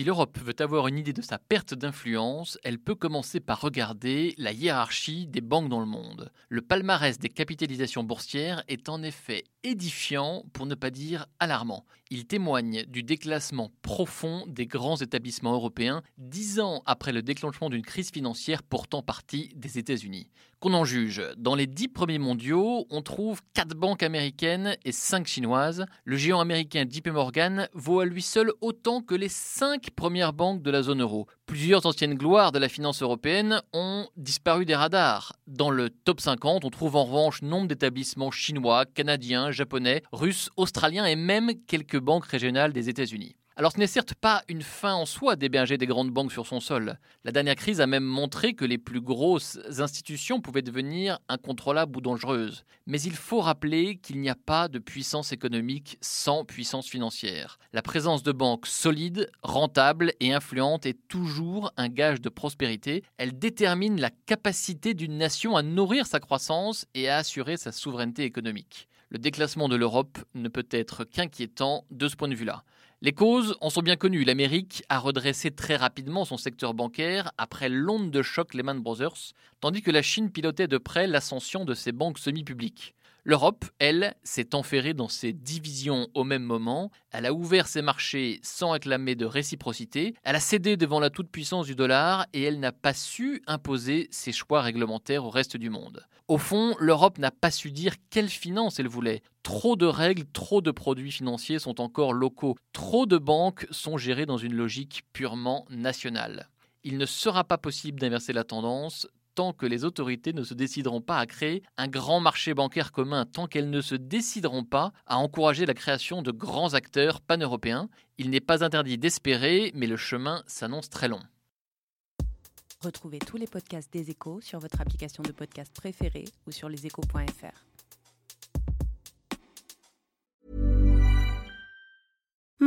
Si l'Europe veut avoir une idée de sa perte d'influence, elle peut commencer par regarder la hiérarchie des banques dans le monde. Le palmarès des capitalisations boursières est en effet édifiant, pour ne pas dire alarmant. Il témoigne du déclassement profond des grands établissements européens dix ans après le déclenchement d'une crise financière pourtant partie des États-Unis. Qu'on en juge, dans les dix premiers mondiaux, on trouve quatre banques américaines et cinq chinoises. Le géant américain JP Morgan vaut à lui seul autant que les cinq premières banques de la zone euro. Plusieurs anciennes gloires de la finance européenne ont disparu des radars. Dans le top 50, on trouve en revanche nombre d'établissements chinois, canadiens, japonais, russes, australiens et même quelques banques régionales des États-Unis. Alors ce n'est certes pas une fin en soi d'héberger des grandes banques sur son sol. La dernière crise a même montré que les plus grosses institutions pouvaient devenir incontrôlables ou dangereuses. Mais il faut rappeler qu'il n'y a pas de puissance économique sans puissance financière. La présence de banques solides, rentables et influentes est toujours un gage de prospérité. Elle détermine la capacité d'une nation à nourrir sa croissance et à assurer sa souveraineté économique. Le déclassement de l'Europe ne peut être qu'inquiétant de ce point de vue-là. Les causes en sont bien connues. L'Amérique a redressé très rapidement son secteur bancaire après l'onde de choc Lehman Brothers, tandis que la Chine pilotait de près l'ascension de ses banques semi-publiques. L'Europe, elle, s'est enferrée dans ses divisions au même moment, elle a ouvert ses marchés sans réclamer de réciprocité, elle a cédé devant la toute-puissance du dollar et elle n'a pas su imposer ses choix réglementaires au reste du monde. Au fond, l'Europe n'a pas su dire quelle finance elle voulait. Trop de règles, trop de produits financiers sont encore locaux, trop de banques sont gérées dans une logique purement nationale. Il ne sera pas possible d'inverser la tendance, tant que les autorités ne se décideront pas à créer un grand marché bancaire commun, tant qu'elles ne se décideront pas à encourager la création de grands acteurs pan-européens. Il n'est pas interdit d'espérer, mais le chemin s'annonce très long. Retrouvez tous les podcasts des échos sur votre application de podcast préférée ou sur leséchos.fr.